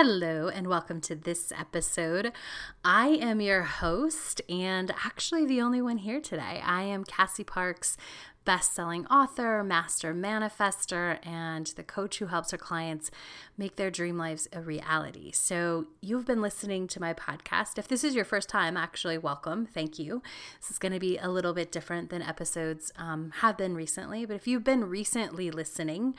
Hello, and welcome to this episode. I am your host, and actually the only one here today. I am Cassie Parks, best selling author, master manifester, and the coach who helps her clients make their dream lives a reality. So, you've been listening to my podcast. If this is your first time, actually, welcome. Thank you. This is going to be a little bit different than episodes um, have been recently, but if you've been recently listening,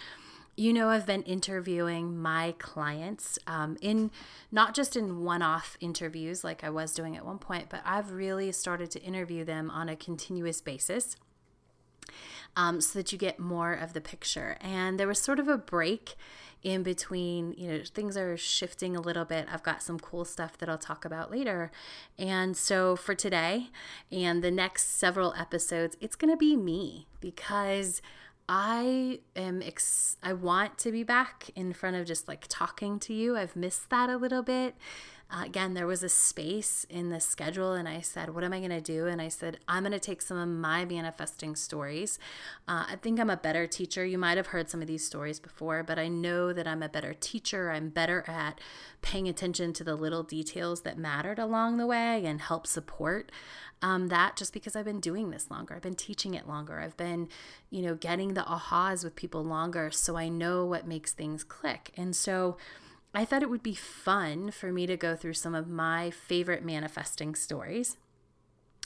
you know i've been interviewing my clients um, in not just in one-off interviews like i was doing at one point but i've really started to interview them on a continuous basis um, so that you get more of the picture. And there was sort of a break in between you know things are shifting a little bit. I've got some cool stuff that i'll talk about later. And so for today and the next several episodes it's going to be me because I am ex- I want to be back in front of just like talking to you. I've missed that a little bit. Uh, again, there was a space in the schedule, and I said, What am I going to do? And I said, I'm going to take some of my manifesting stories. Uh, I think I'm a better teacher. You might have heard some of these stories before, but I know that I'm a better teacher. I'm better at paying attention to the little details that mattered along the way and help support um, that just because I've been doing this longer. I've been teaching it longer. I've been, you know, getting the ahas with people longer. So I know what makes things click. And so I thought it would be fun for me to go through some of my favorite manifesting stories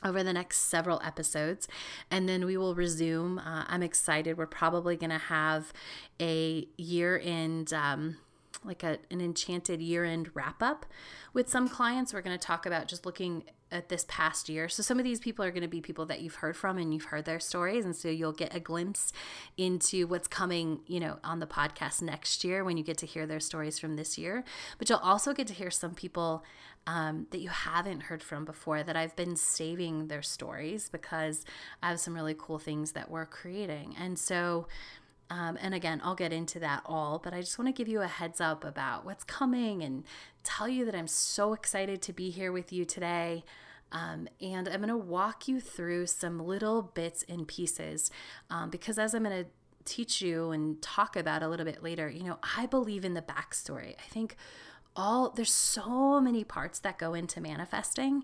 over the next several episodes and then we will resume uh, i'm excited we're probably going to have a year end um, like a, an enchanted year end wrap up with some clients we're going to talk about just looking at this past year. So some of these people are going to be people that you've heard from and you've heard their stories and so you'll get a glimpse into what's coming, you know, on the podcast next year when you get to hear their stories from this year. But you'll also get to hear some people um, that you haven't heard from before that I've been saving their stories because I have some really cool things that we're creating. And so um, and again, I'll get into that all, but I just want to give you a heads up about what's coming and tell you that I'm so excited to be here with you today. Um, and I'm going to walk you through some little bits and pieces um, because as I'm going to teach you and talk about a little bit later, you know, I believe in the backstory. I think all there's so many parts that go into manifesting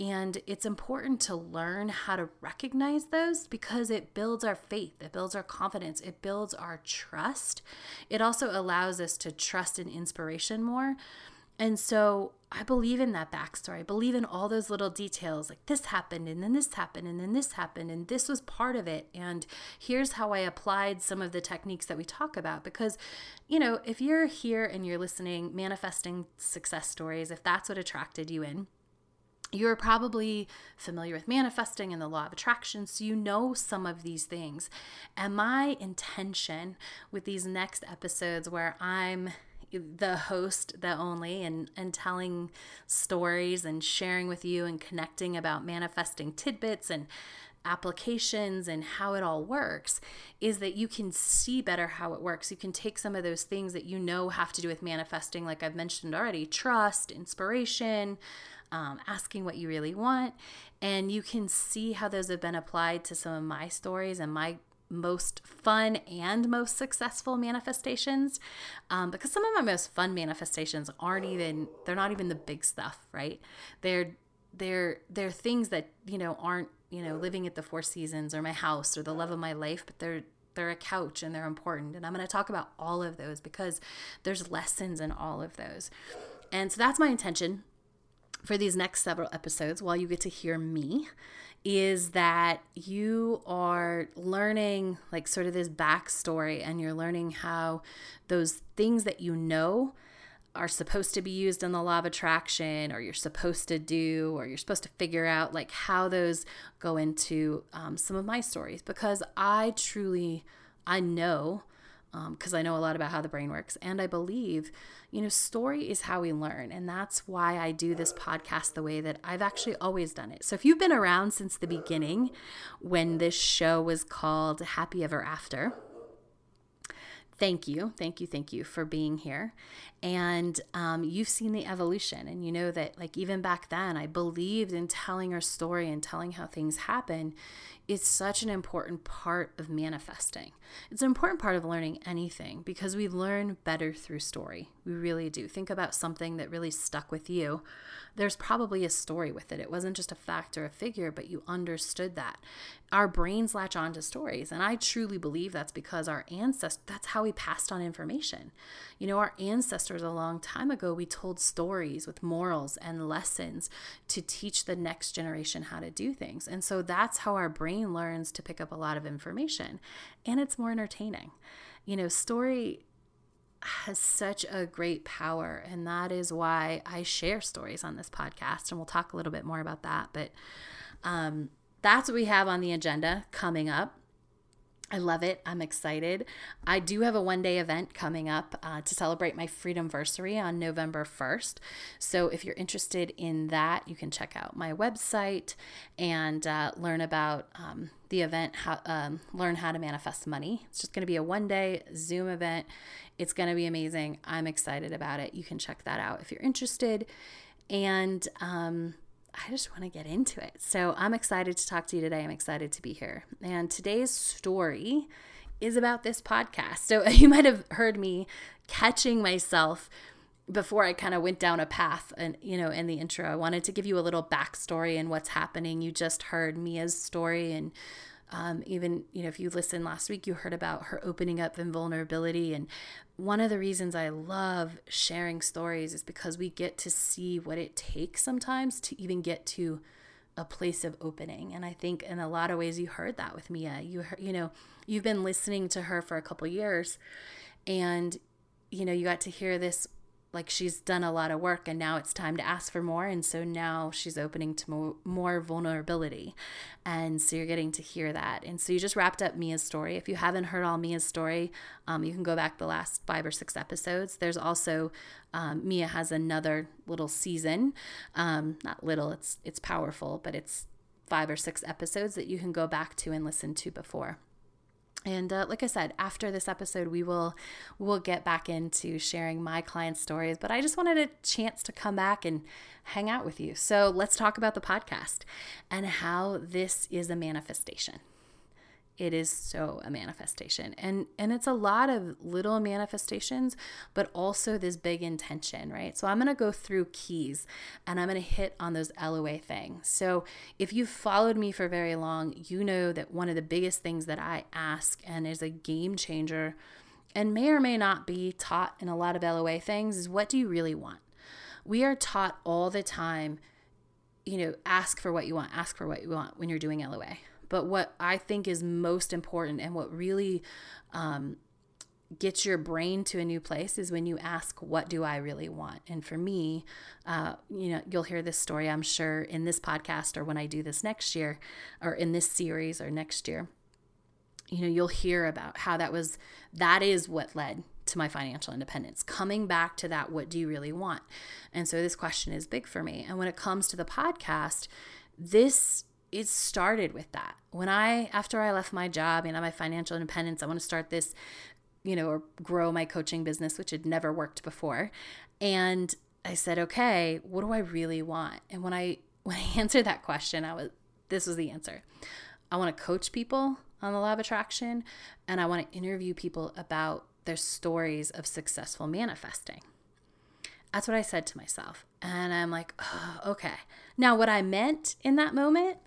and it's important to learn how to recognize those because it builds our faith it builds our confidence it builds our trust. It also allows us to trust in inspiration more and so I believe in that backstory. I believe in all those little details like this happened, and then this happened, and then this happened, and this was part of it. And here's how I applied some of the techniques that we talk about. Because, you know, if you're here and you're listening, manifesting success stories, if that's what attracted you in, you're probably familiar with manifesting and the law of attraction, so you know some of these things. And my intention with these next episodes, where I'm the host, the only, and, and telling stories and sharing with you and connecting about manifesting tidbits and applications and how it all works is that you can see better how it works. You can take some of those things that you know have to do with manifesting, like I've mentioned already trust, inspiration, um, asking what you really want, and you can see how those have been applied to some of my stories and my most fun and most successful manifestations um, because some of my most fun manifestations aren't even they're not even the big stuff right? They're they're they're things that you know aren't you know living at the four seasons or my house or the love of my life but they're they're a couch and they're important. And i'm going to talk about all of those because there's lessons in all of those. And so that's my intention for these next several episodes while you get to hear me is that you are learning like sort of this backstory and you're learning how those things that you know are supposed to be used in the law of attraction or you're supposed to do or you're supposed to figure out like how those go into um, some of my stories. Because i truly i know because um, I know a lot about how the brain works. And I believe, you know, story is how we learn. And that's why I do this podcast the way that I've actually always done it. So if you've been around since the beginning, when this show was called Happy Ever After, thank you, thank you, thank you for being here. And um, you've seen the evolution, and you know that, like, even back then, I believed in telling our story and telling how things happen is such an important part of manifesting. It's an important part of learning anything because we learn better through story. We really do. Think about something that really stuck with you. There's probably a story with it. It wasn't just a fact or a figure, but you understood that. Our brains latch on to stories, and I truly believe that's because our ancestors, that's how we passed on information. You know, our ancestors a long time ago, we told stories with morals and lessons to teach the next generation how to do things. And so that's how our brain learns to pick up a lot of information. And it's more entertaining. You know, story has such a great power, and that is why I share stories on this podcast. And we'll talk a little bit more about that. But um, that's what we have on the agenda coming up. I love it. I'm excited. I do have a one day event coming up uh, to celebrate my freedom anniversary on November 1st. So if you're interested in that, you can check out my website and uh, learn about um, the event, how, um, learn how to manifest money. It's just going to be a one day Zoom event. It's going to be amazing. I'm excited about it. You can check that out if you're interested. And, um, I just want to get into it. So I'm excited to talk to you today. I'm excited to be here. And today's story is about this podcast. So you might have heard me catching myself before I kind of went down a path and you know in the intro I wanted to give you a little backstory and what's happening you just heard Mia's story and um, even, you know, if you listened last week, you heard about her opening up and vulnerability. And one of the reasons I love sharing stories is because we get to see what it takes sometimes to even get to a place of opening. And I think in a lot of ways, you heard that with Mia. You heard, you know, you've been listening to her for a couple years, and you know, you got to hear this like she's done a lot of work and now it's time to ask for more. And so now she's opening to more, more vulnerability. And so you're getting to hear that. And so you just wrapped up mia's story. If you haven't heard all mia's story um, you can go back the last five or six episodes. There's also um, mia has another little season. Um, not little it's it's powerful but it's five or six episodes that you can go back to and listen to before and uh, like I said, after this episode, we will we'll get back into sharing my clients' stories. But I just wanted a chance to come back and hang out with you. So let's talk about the podcast and how this is a manifestation it is so a manifestation. And and it's a lot of little manifestations but also this big intention right? So i'm going to go through keys and i'm going to hit on those loa things. So if you've followed me for very long you know that one of the biggest things that i ask and is a game changer and may or may not be taught in a lot of loa things is what do you really want? We are taught all the time you know ask for what you want ask for what you want when you're doing loa but what I think is most important and what really um, gets your brain to a new place is when you ask, What do I really want? And for me, uh, you know, you'll hear this story, I'm sure, in this podcast or when I do this next year or in this series or next year. You know, you'll hear about how that was, that is what led to my financial independence. Coming back to that, what do you really want? And so this question is big for me. And when it comes to the podcast, this it started with that. When I, after I left my job and you know, my financial independence, I want to start this, you know, or grow my coaching business, which had never worked before. And I said, okay, what do I really want? And when I, when I answered that question, I was, this was the answer. I want to coach people on the law of attraction and I want to interview people about their stories of successful manifesting. That's what I said to myself. And I'm like, oh, okay. Now, what I meant in that moment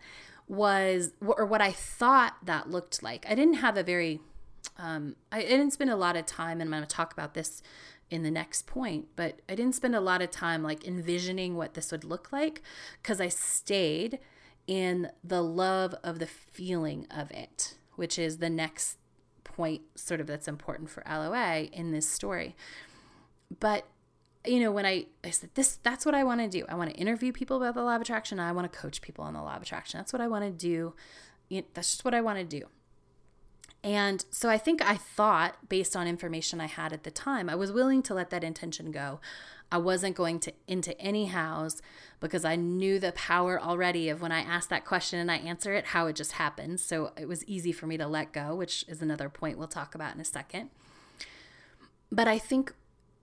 was, or what I thought that looked like, I didn't have a very, um, I didn't spend a lot of time, and I'm going to talk about this in the next point, but I didn't spend a lot of time like envisioning what this would look like because I stayed in the love of the feeling of it, which is the next point, sort of that's important for LOA in this story. But you know, when I, I said this, that's what I want to do. I want to interview people about the law of attraction. I want to coach people on the law of attraction. That's what I want to do. That's just what I want to do. And so I think I thought, based on information I had at the time, I was willing to let that intention go. I wasn't going to into any house because I knew the power already of when I asked that question and I answer it, how it just happens. So it was easy for me to let go, which is another point we'll talk about in a second. But I think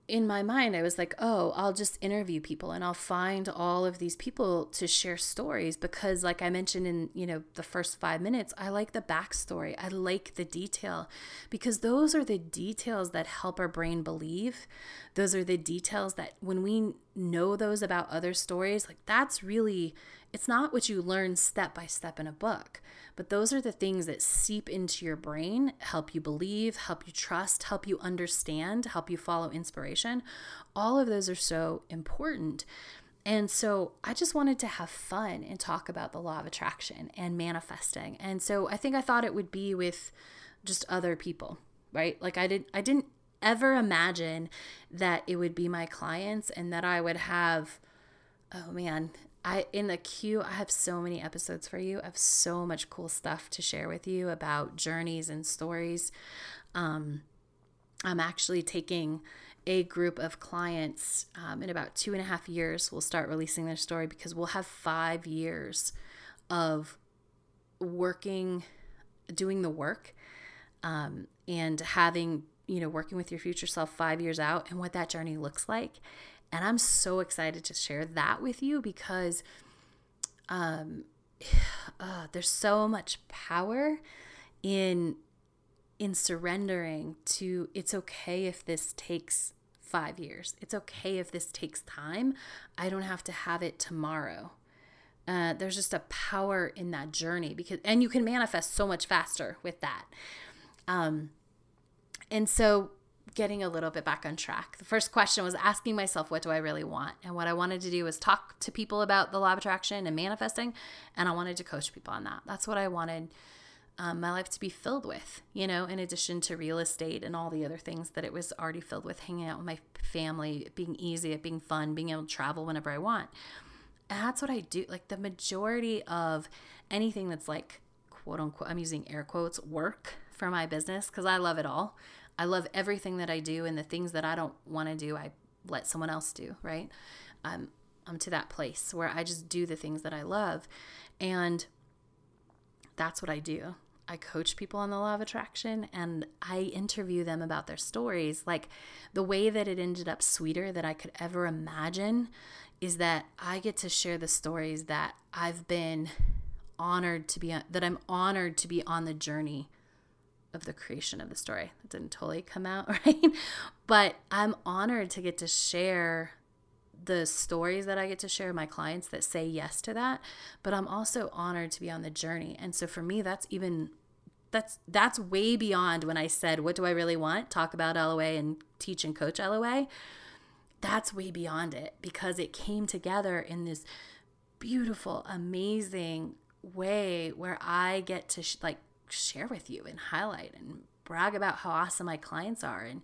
in my mind, I was like, oh, I'll just interview people and I'll find all of these people to share stories because, like I mentioned in you know the first five minutes, I like the backstory. I like the detail because those are the details that help our brain believe. Those are the details that when we know those about other stories, like that's really it's not what you learn step by step in a book, but those are the things that seep into your brain, help you believe, help you trust, help you understand, help you follow inspiration. All of those are so important. And so I just wanted to have fun and talk about the law of attraction and manifesting. And so I think I thought it would be with just other people, right? Like I didn't I didn't ever imagine that it would be my clients and that I would have oh man, I in the queue I have so many episodes for you. I have so much cool stuff to share with you about journeys and stories. Um, I'm actually taking a group of clients um, in about two and a half years. We'll start releasing their story because we'll have five years of working, doing the work, um, and having you know working with your future self five years out and what that journey looks like and I'm so excited to share that with you because um, uh, there's so much power in in surrendering to it's okay if this takes five years. It's okay if this takes time. I don't have to have it tomorrow. Uh, there's just a power in that journey because, and you can manifest so much faster with that. Um, and so getting a little bit back on track. The first question was asking myself, what do I really want? And what I wanted to do was talk to people about the law of attraction and manifesting. And I wanted to coach people on that. That's what I wanted um, my life to be filled with, you know, in addition to real estate and all the other things that it was already filled with hanging out with my family, being easy, it being fun, being able to travel whenever I want. And that's what I do. Like the majority of anything that's like, quote unquote, I'm using air quotes, work for my business because I love it all. I love everything that I do, and the things that I don't want to do, I let someone else do, right? I'm, I'm to that place where I just do the things that I love. And that's what I do. I coach people on the law of attraction and I interview them about their stories. Like the way that it ended up sweeter that I could ever imagine is that I get to share the stories that I've been honored to be that I'm honored to be on the journey of the creation of the story. That didn't totally come out right, but I'm honored to get to share the stories that I get to share my clients that say yes to that, but I'm also honored to be on the journey. And so for me that's even that's that's way beyond when I said what do I really want? Talk about LOA and teach and coach LOA. That's way beyond it because it came together in this beautiful, amazing way where I get to sh- like share with you and highlight and brag about how awesome my clients are and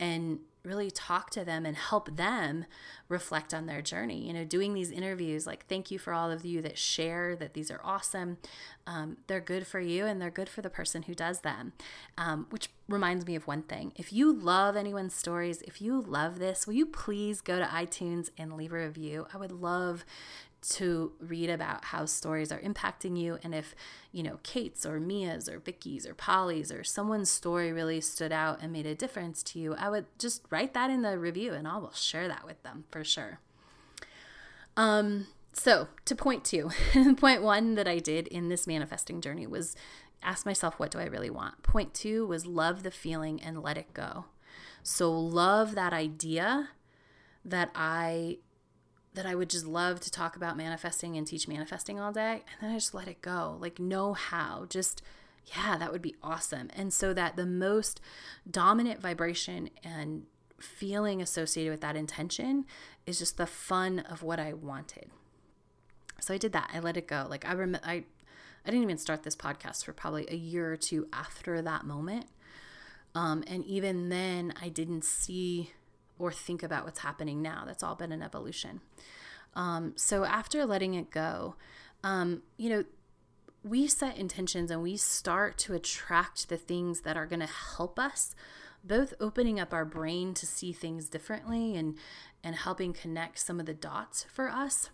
and really talk to them and help them reflect on their journey. You know doing these interviews like thank you for all of you that share that these are awesome. Um, they're good for you and they're good for the person who does them. Um, which reminds me of one thing. If you love anyone's stories if you love this will you please go to itunes and leave a review? I would love to read about how stories are impacting you and if you know kate's or mia's or vicky's or polly's or someone's story really stood out and made a difference to you i would just write that in the review and i will share that with them for sure. Um so to point two point one that i did in this manifesting journey was ask myself what do i really want? Point two was love the feeling and let it go. So love that idea that i that I would just love to talk about manifesting and teach manifesting all day. And then I just let it go. Like, know how. Just, yeah, that would be awesome. And so that the most dominant vibration and feeling associated with that intention is just the fun of what I wanted. So I did that. I let it go. Like I remember I I didn't even start this podcast for probably a year or two after that moment. Um, and even then I didn't see or think about what's happening now. That's all been an evolution. Um, so after letting it go, um, you know, we set intentions and we start to attract the things that are going to help us both opening up our brain to see things differently and and helping connect some of the dots for us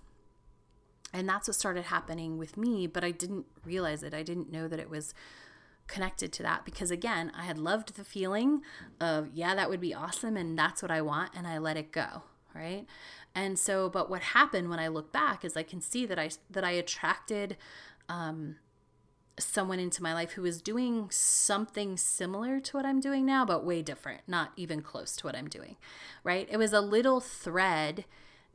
and that's what started happening with me but i didn't realize it i didn't know that it was connected to that because again i had loved the feeling of yeah that would be awesome and that's what i want and i let it go right and so but what happened when i look back is i can see that i that i attracted um, someone into my life who was doing something similar to what I'm doing now, but way different, not even close to what I'm doing, right? It was a little thread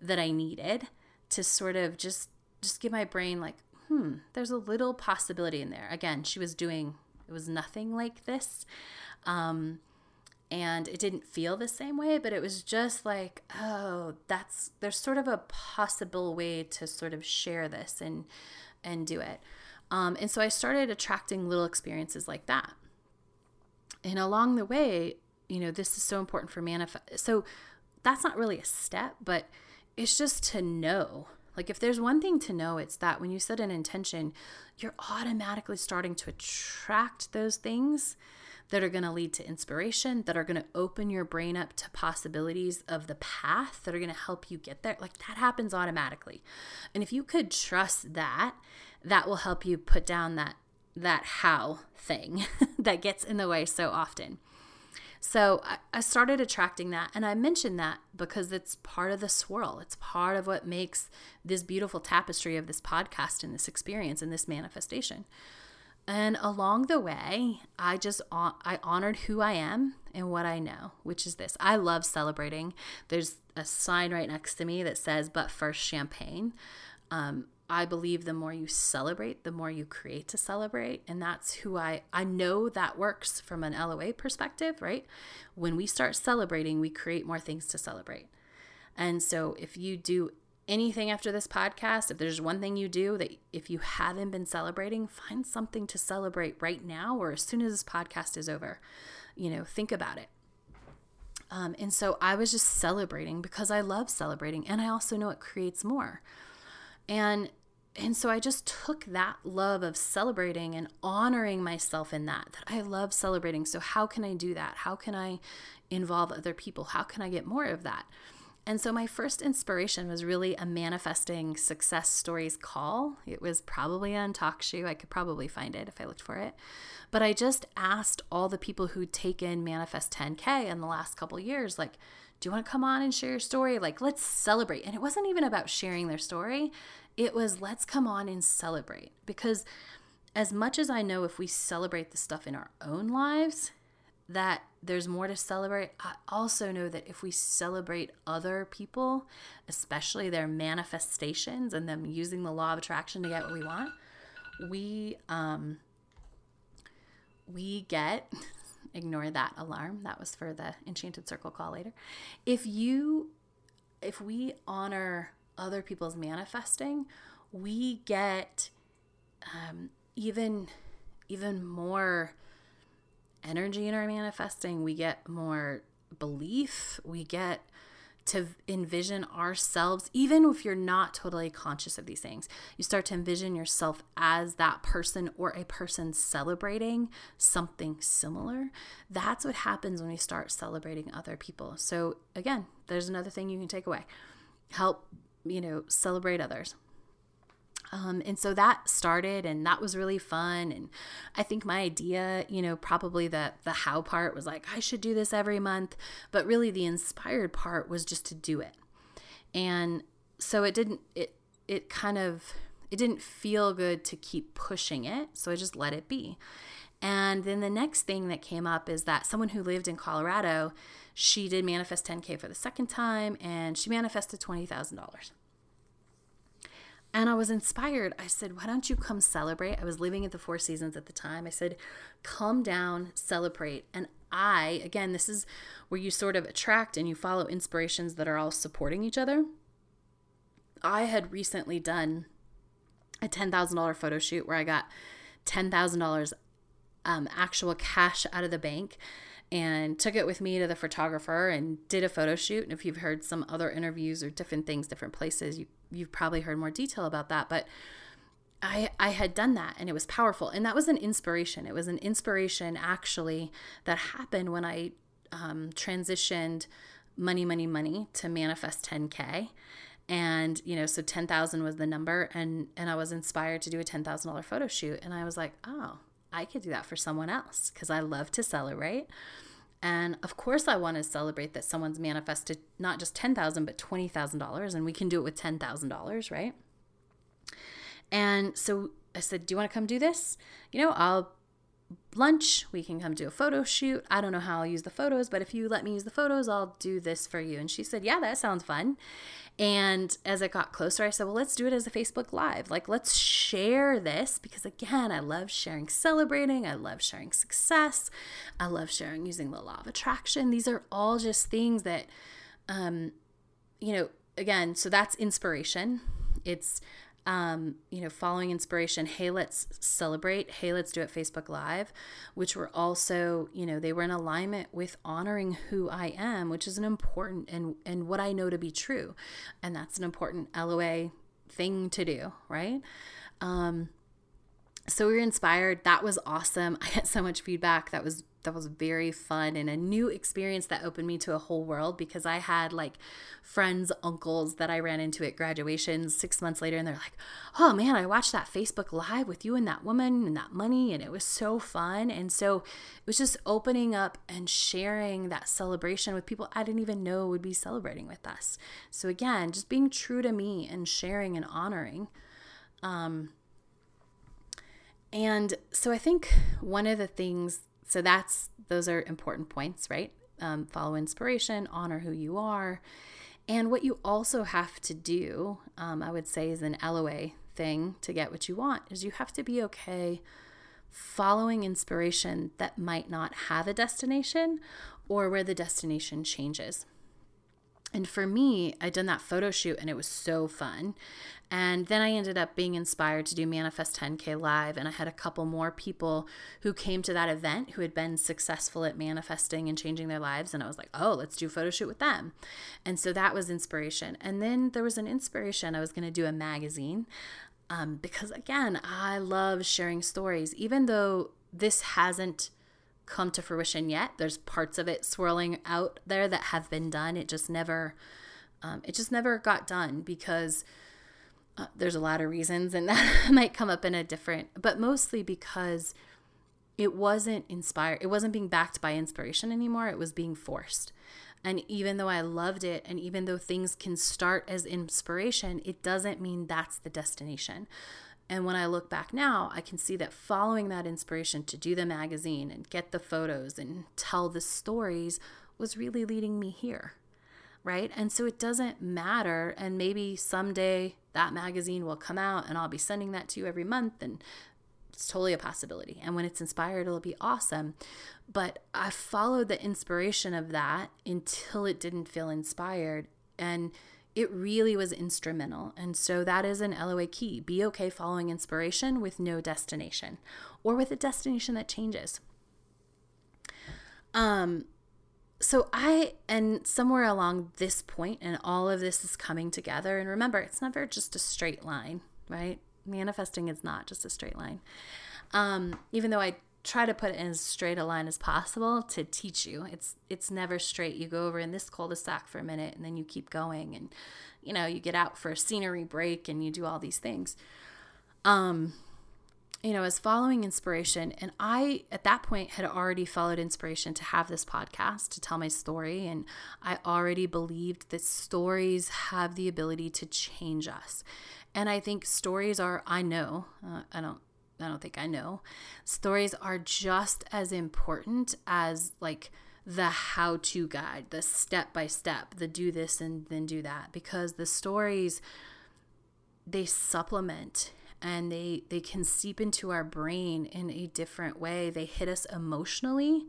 that I needed to sort of just just give my brain like, hmm, there's a little possibility in there. Again, she was doing it was nothing like this. Um, and it didn't feel the same way, but it was just like, oh, that's there's sort of a possible way to sort of share this and and do it. Um, and so I started attracting little experiences like that. And along the way, you know, this is so important for manifest. So that's not really a step, but it's just to know. Like, if there's one thing to know, it's that when you set an intention, you're automatically starting to attract those things that are going to lead to inspiration, that are going to open your brain up to possibilities of the path that are going to help you get there. Like that happens automatically. And if you could trust that, that will help you put down that that how thing that gets in the way so often. So I, started attracting that. And I mentioned that because it's part of the swirl. It's part of what makes this beautiful tapestry of this podcast and this experience and this manifestation. And along the way, I just I honored who I am and what I know, which is this. I love celebrating. There's a sign right next to me that says "But first, champagne." Um, I believe the more you celebrate, the more you create to celebrate, and that's who I I know that works from an LOA perspective, right? When we start celebrating, we create more things to celebrate. And so if you do anything after this podcast, if there's one thing you do that if you haven't been celebrating, find something to celebrate right now or as soon as this podcast is over. You know, think about it. Um, and so I was just celebrating because I love celebrating and I also know it creates more. And and so I just took that love of celebrating and honoring myself in that, that I love celebrating. So, how can I do that? How can I involve other people? How can I get more of that? And so my first inspiration was really a manifesting success stories call. It was probably on TalkShoe. I could probably find it if I looked for it. But I just asked all the people who'd taken Manifest 10K in the last couple years, like, do you want to come on and share your story? Like, let's celebrate. And it wasn't even about sharing their story, it was let's come on and celebrate. Because as much as I know if we celebrate the stuff in our own lives, that there's more to celebrate. I also know that if we celebrate other people, especially their manifestations and them using the law of attraction to get what we want, we um we get ignore that alarm. That was for the enchanted circle call later. If you if we honor other people's manifesting, we get um, even even more energy in our manifesting, we get more belief, we get to envision ourselves, even if you're not totally conscious of these things. You start to envision yourself as that person or a person celebrating something similar. That's what happens when we start celebrating other people. So, again, there's another thing you can take away help, you know, celebrate others. Um, and so that started and that was really fun and i think my idea you know probably the the how part was like i should do this every month but really the inspired part was just to do it. And so it didn't it it kind of it didn't feel good to keep pushing it so i just let it be. And then the next thing that came up is that someone who lived in colorado she did manifest 10k for the second time and she manifested $20000 and I was inspired. I said, Why don't you come celebrate? I was living at the Four Seasons at the time. I said, Come down, celebrate. And I, again, this is where you sort of attract and you follow inspirations that are all supporting each other. I had recently done a $10,000 photo shoot where I got $10,000 um, actual cash out of the bank and took it with me to the photographer and did a photo shoot. And if you've heard some other interviews or different things, different places, you you've probably heard more detail about that. But I, I had done that and it was powerful. And that was an inspiration. It was an inspiration actually that happened when I um, transitioned money, money, money to manifest 10K. And, you know, so 10,000 was the number and, and I was inspired to do a $10,000 photo shoot. And I was like, oh, I could do that for someone else because I love to celebrate. And of course, I want to celebrate that someone's manifested not just 10,000, but $20,000. And we can do it with $10,000, right? And so I said, Do you want to come do this? You know, I'll lunch. We can come do a photo shoot. I don't know how I'll use the photos, but if you let me use the photos, I'll do this for you. And she said, Yeah, that sounds fun. And as it got closer, I said, Well, let's do it as a Facebook Live. Like, let's share this because, again, I love sharing celebrating. I love sharing success. I love sharing using the law of attraction. These are all just things that, um, you know, again, so that's inspiration. It's um, you know, following inspiration, hey, let's celebrate, hey, let's do it Facebook Live, which were also, you know, they were in alignment with honoring who I am, which is an important and and what I know to be true. And that's an important LOA thing to do, right? Um, so we were inspired. That was awesome. I had so much feedback. That was that was very fun and a new experience that opened me to a whole world because I had like friends, uncles that I ran into at graduations six months later, and they're like, "Oh man, I watched that Facebook Live with you and that woman and that money, and it was so fun." And so it was just opening up and sharing that celebration with people I didn't even know would be celebrating with us. So again, just being true to me and sharing and honoring. Um, and so I think one of the things, so that's, those are important points, right? Um, follow inspiration, honor who you are. And what you also have to do, um, I would say, is an LOA thing to get what you want, is you have to be okay following inspiration that might not have a destination or where the destination changes. And for me, I'd done that photo shoot and it was so fun. And then I ended up being inspired to do Manifest 10K Live. And I had a couple more people who came to that event who had been successful at manifesting and changing their lives. And I was like, oh, let's do a photo shoot with them. And so that was inspiration. And then there was an inspiration. I was going to do a magazine um, because, again, I love sharing stories, even though this hasn't come to fruition yet. There's parts of it swirling out there that have been done. It just never, um, it just never got done because uh, there's a lot of reasons, and that might come up in a different, but mostly because it wasn't inspired. It wasn't being backed by inspiration anymore. It was being forced. And even though I loved it, and even though things can start as inspiration, it doesn't mean that's the destination. And when I look back now, I can see that following that inspiration to do the magazine and get the photos and tell the stories was really leading me here. Right. And so it doesn't matter. And maybe someday that magazine will come out and I'll be sending that to you every month. And it's totally a possibility. And when it's inspired, it'll be awesome. But I followed the inspiration of that until it didn't feel inspired. And it really was instrumental. And so that is an LOA key. Be okay following inspiration with no destination or with a destination that changes. Um, so I, and somewhere along this point, and all of this is coming together. And remember, it's never just a straight line, right? Manifesting is not just a straight line. Um, even though I try to put it in as straight a line as possible to teach you. It's it's never straight. You go over in this cul-de-sac for a minute and then you keep going and you know, you get out for a scenery break and you do all these things. Um you know, as following inspiration and I at that point had already followed inspiration to have this podcast to tell my story and I already believed that stories have the ability to change us. And I think stories are I know, uh, I don't I don't think I know. Stories are just as important as like the how to guide, the step by step, the do this and then do that because the stories they supplement and they they can seep into our brain in a different way. They hit us emotionally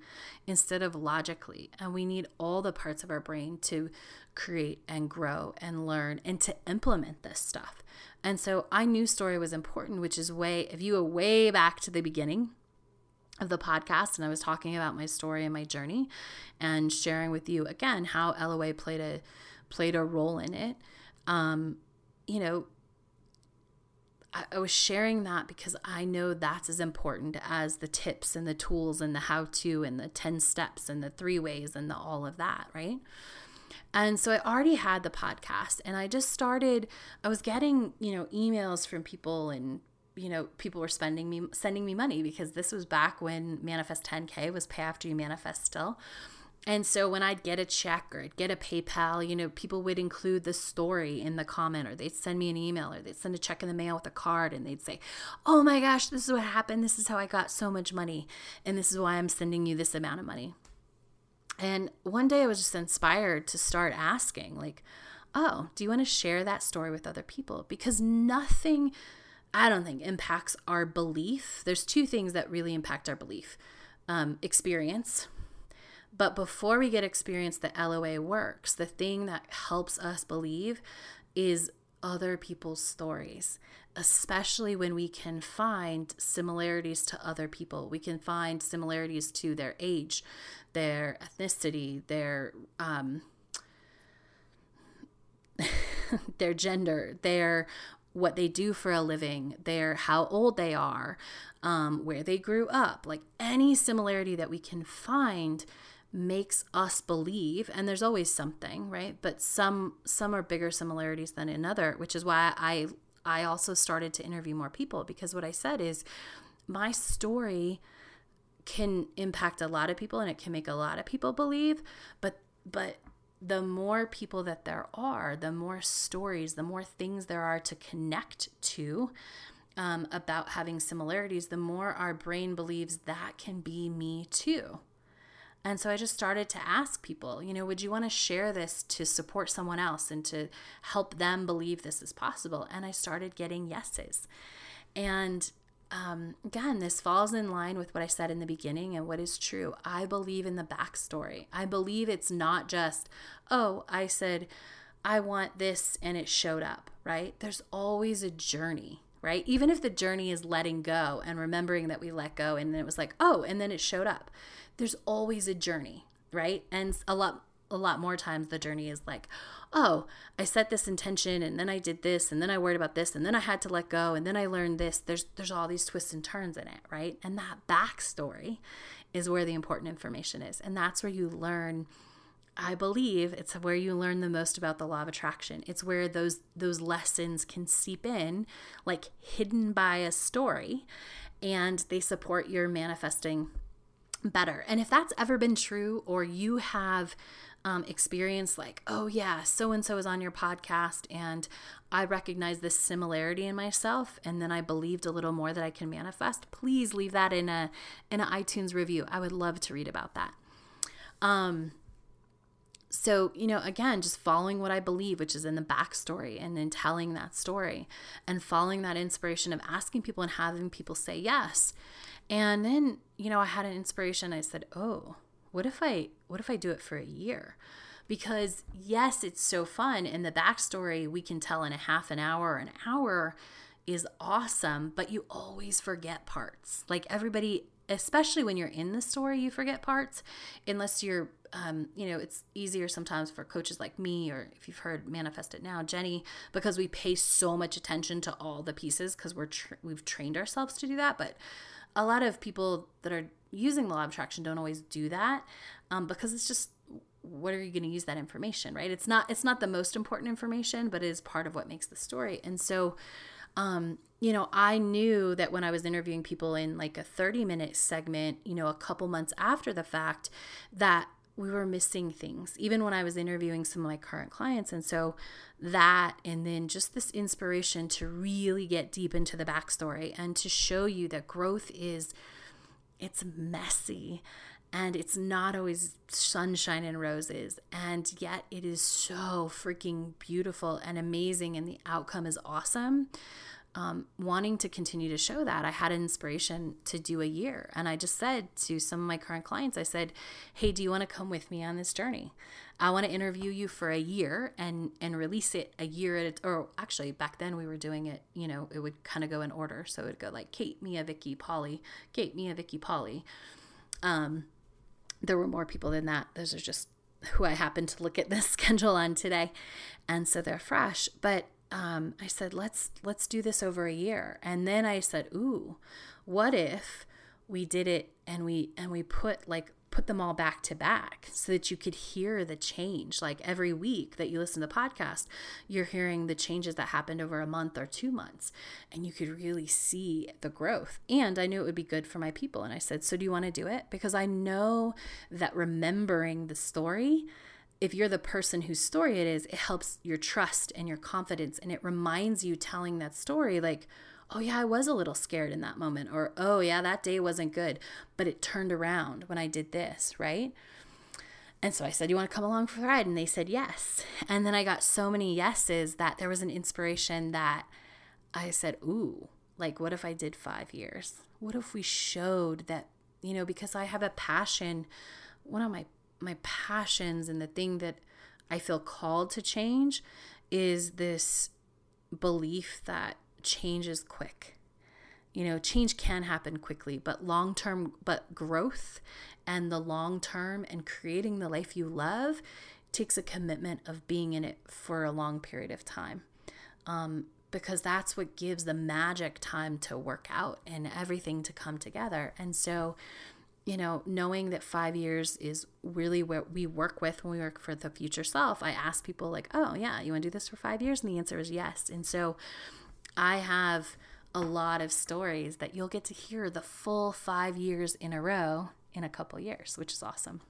instead of logically. And we need all the parts of our brain to create and grow and learn and to implement this stuff. And so I knew story was important, which is way, if you go way back to the beginning of the podcast, and I was talking about my story and my journey and sharing with you again how LOA played a played a role in it. Um, you know, I, was sharing that because I know that's as important as the tips and the tools and the how to and the 10 steps and the three ways and the all of that, right? And so I already had the podcast and I just started I was getting, you know, emails from people and you know, people were spending me sending me money because this was back when Manifest 10K was pay after you manifest still. And so when I'd get a check or I'd get a PayPal, you know, people would include the story in the comment or they'd send me an email or they'd send a check in the mail with a card and they'd say, Oh my gosh, this is what happened. This is how I got so much money. And this is why I'm sending you this amount of money. And one day I was just inspired to start asking, like, oh, do you want to share that story with other people? Because nothing, I don't think, impacts our belief. There's two things that really impact our belief um, experience. But before we get experience, the LOA works. The thing that helps us believe is other people's stories, especially when we can find similarities to other people. We can find similarities to their age, their ethnicity, their um, their gender, their what they do for a living, their how old they are, um, where they grew up, like any similarity that we can find makes us believe and there's always something right? But some some are bigger similarities than another which is why i i also started to interview more people because what i said is my story can impact a lot of people and it can make a lot of people believe but but the more people that there are the more stories the more things there are to connect to um, about having similarities the more our brain believes that can be me too and so I just started to ask people, you know, would you want to share this to support someone else and to help them believe this is possible? And I started getting yeses. And um, again, this falls in line with what I said in the beginning and what is true. I believe in the backstory. I believe it's not just, oh, I said, I want this and it showed up, right? There's always a journey, right? Even if the journey is letting go and remembering that we let go and then it was like, oh, and then it showed up. There's always a journey, right? And a lot a lot more times the journey is like, oh, I set this intention and then I did this and then I worried about this and then I had to let go and then I learned this. There's there's all these twists and turns in it, right? And that backstory is where the important information is. And that's where you learn I believe it's where you learn the most about the law of attraction. It's where those those lessons can seep in like hidden by a story and they support your manifesting better. And if that's ever been true or you have um, experience like, oh yeah, so and so is on your podcast, and I recognize this similarity in myself, and then I believed a little more that I can manifest. Please leave that in a in an iTunes review. I would love to read about that. Um, so you know, again, just following what I believe, which is in the backstory, and then telling that story, and following that inspiration of asking people and having people say yes. And then, you know, I had an inspiration. I said, "Oh, what if I what if I do it for a year?" Because yes, it's so fun and the backstory we can tell in a half an hour, an hour is awesome, but you always forget parts. Like everybody especially when you're in the story, you forget parts unless you're um, you know, it's easier sometimes for coaches like me, or if you've heard Manifest It Now, Jenny, because we pay so much attention to all the pieces because we're tra- we've trained ourselves to do that. But a lot of people that are using the law of attraction don't always do that um, because it's just what are you going to use that information right it's not it's not the most important information but it is part of what makes the story and so um, you know i knew that when i was interviewing people in like a 30 minute segment you know a couple months after the fact that we were missing things, even when I was interviewing some of my current clients. And so that, and then just this inspiration to really get deep into the backstory and to show you that growth is, it's messy and it's not always sunshine and roses. And yet it is so freaking beautiful and amazing, and the outcome is awesome um, wanting to continue to show that, I had an inspiration to do a year. And I just said to some of my current clients, I said, Hey, do you want to come with me on this journey? I want to interview you for a year and and release it a year at a, or actually back then we were doing it, you know, it would kind of go in order. So it would go like Kate, Mia, Vicky, Polly, Kate, Mia, Vicky, Polly. Um, there were more people than that. Those are just who I happened to look at this schedule on today. And so they're fresh. But um, I said, let's let's do this over a year. And then I said, ooh, what if we did it and we and we put like put them all back to back so that you could hear the change. Like every week that you listen to the podcast you're hearing the changes that happened over a month or two months and you could really see the growth. And i knew it would be good for my people and i said so do you want to do it? Because i know that remembering the story if you're the person whose story it is it helps your trust and your confidence and it reminds you telling that story like oh, yeah, I was a little scared in that moment, or oh, yeah, that day wasn't good, but it turned around when I did this, right? And so I said, You want to come along for the ride? And they said yes. And then I got so many yeses that there was an inspiration that I said, Ooh, like, what if I did five years? What if we showed that, you know, because I have a passion, one of my my passions and the thing that I feel called to change is this belief that change is quick. You know, change can happen quickly, but long term, but growth and the long term and creating the life you love takes a commitment of being in it for a long period of time. Um, because that's what gives the magic time to work out and everything to come together. And so, you know, knowing that five years is really what we work with when we work for the future self, I ask people, like, oh, yeah, you want to do this for five years? And the answer is yes. And so, I have a lot of stories that you'll get to hear the full five years in a row in a couple years, which is awesome.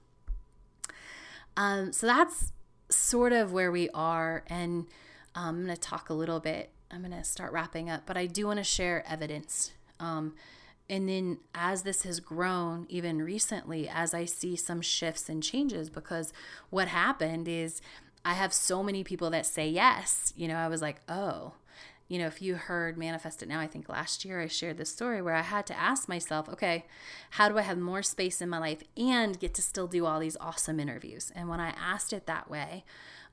Um, so that's sort of where we are. And um, I'm going to talk a little bit. I'm going to start wrapping up, but I do want to share evidence. Um, and then as this has grown, even recently, as I see some shifts and changes, because what happened is I have so many people that say yes. You know, I was like, oh, you know, if you heard Manifest It Now, I think last year I shared this story where I had to ask myself, okay, how do I have more space in my life and get to still do all these awesome interviews? And when I asked it that way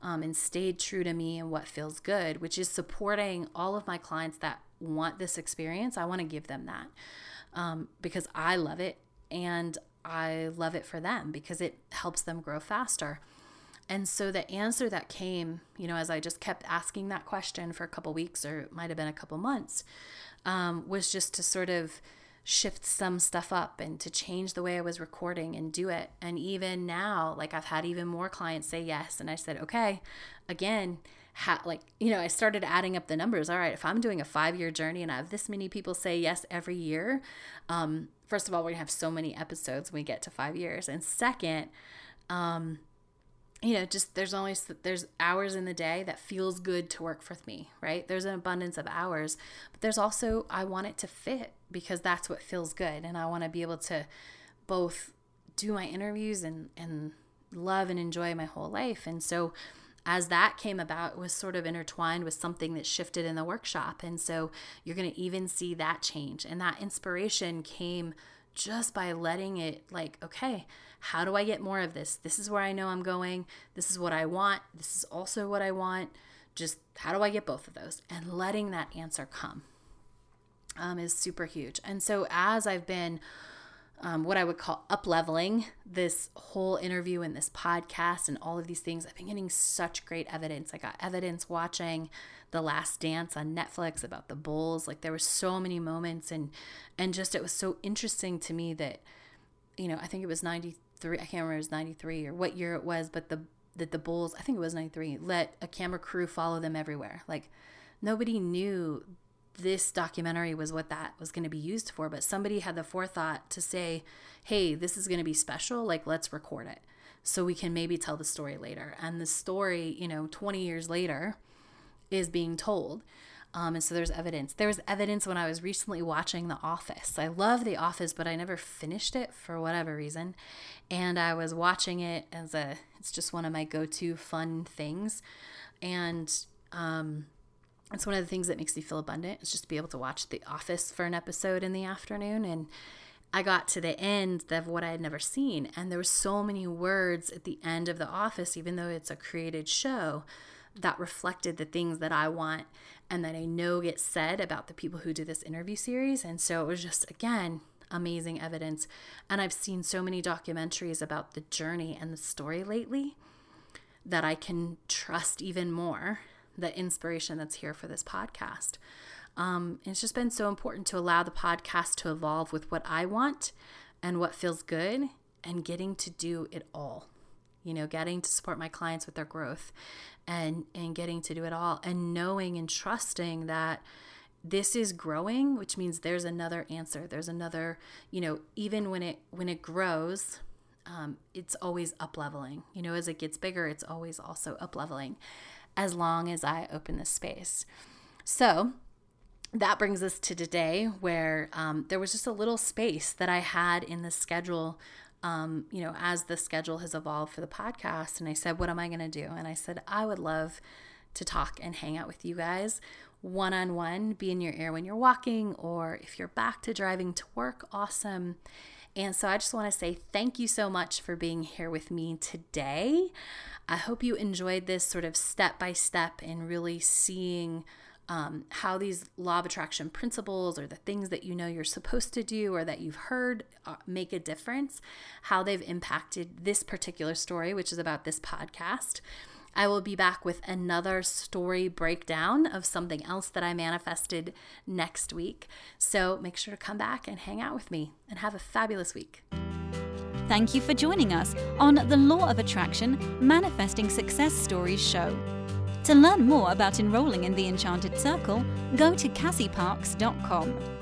um, and stayed true to me and what feels good, which is supporting all of my clients that want this experience, I want to give them that um, because I love it and I love it for them because it helps them grow faster. And so the answer that came, you know, as I just kept asking that question for a couple weeks or it might have been a couple months, um, was just to sort of shift some stuff up and to change the way I was recording and do it. And even now, like I've had even more clients say yes. And I said, okay, again, like, you know, I started adding up the numbers. All right, if I'm doing a five year journey and I have this many people say yes every year, um, first of all, we're gonna have so many episodes when we get to five years. And second, um, you know just there's only there's hours in the day that feels good to work for me right? There's an abundance of hours but there's also i want it to fit because that's what feels good and i want to be able to both do my interviews and and love and enjoy my whole life. And so as that came about it was sort of intertwined with something that shifted in the workshop. And so you're going to even see that change. And that inspiration came just by letting it like okay how do i get more of this? This is where i know i'm going. This is what i want. This is also what i want. Just how do i get both of those? And letting that answer come um, is super huge. And so as i've been um, what I would call up leveling this whole interview and this podcast and all of these things. I've been getting such great evidence. I got evidence watching The Last Dance on Netflix about the Bulls. Like there were so many moments and and just it was so interesting to me that you know I think it was ninety three. I can't remember it was ninety three or what year it was, but the that the Bulls I think it was ninety three let a camera crew follow them everywhere. Like nobody knew this documentary was what that was going to be used for, but somebody had the forethought to say, hey, this is going to be special, like let's record it so we can maybe tell the story later. And the story, you know, 20 years later is being told. Um, and so there's evidence. There was evidence when I was recently watching The Office. I love The Office, but I never finished it for whatever reason. And I was watching it as a, it's just one of my go to fun things. And um, it's one of the things that makes me feel abundant is just to be able to watch The Office for an episode in the afternoon. And I got to the end of what I had never seen, and there were so many words at the end of The Office, even though it's a created show, that reflected the things that I want and that I know get said about the people who do this interview series. And so it was just, again, amazing evidence. And I've seen so many documentaries about the journey and the story lately that I can trust even more the inspiration that's here for this podcast. Um, it's just been so important to allow the podcast to evolve with what I want and what feels good and getting to do it all. You know, getting to support my clients with their growth and and getting to do it all and knowing and trusting that this is growing, which means there's another answer. There's another, you know, even when it when it grows, um, it's always up leveling. You know, as it gets bigger, it's always also up leveling as long as I open this space. So that brings us to today where um, there was just a little space that I had in the schedule. Um, you know, as the schedule has evolved for the podcast, and I said, What am I going to do? And I said, I would love to talk and hang out with you guys one on one, be in your ear when you're walking, or if you're back to driving to work, awesome. And so I just want to say thank you so much for being here with me today. I hope you enjoyed this sort of step by step and really seeing um, how these law of attraction principles or the things that you know you're supposed to do or that you've heard uh, make a difference, how they've impacted this particular story, which is about this podcast. I will be back with another story breakdown of something else that I manifested next week. So make sure to come back and hang out with me and have a fabulous week. Thank you for joining us on the Law of Attraction Manifesting Success Stories show. To learn more about enrolling in the Enchanted Circle, go to cassieparks.com.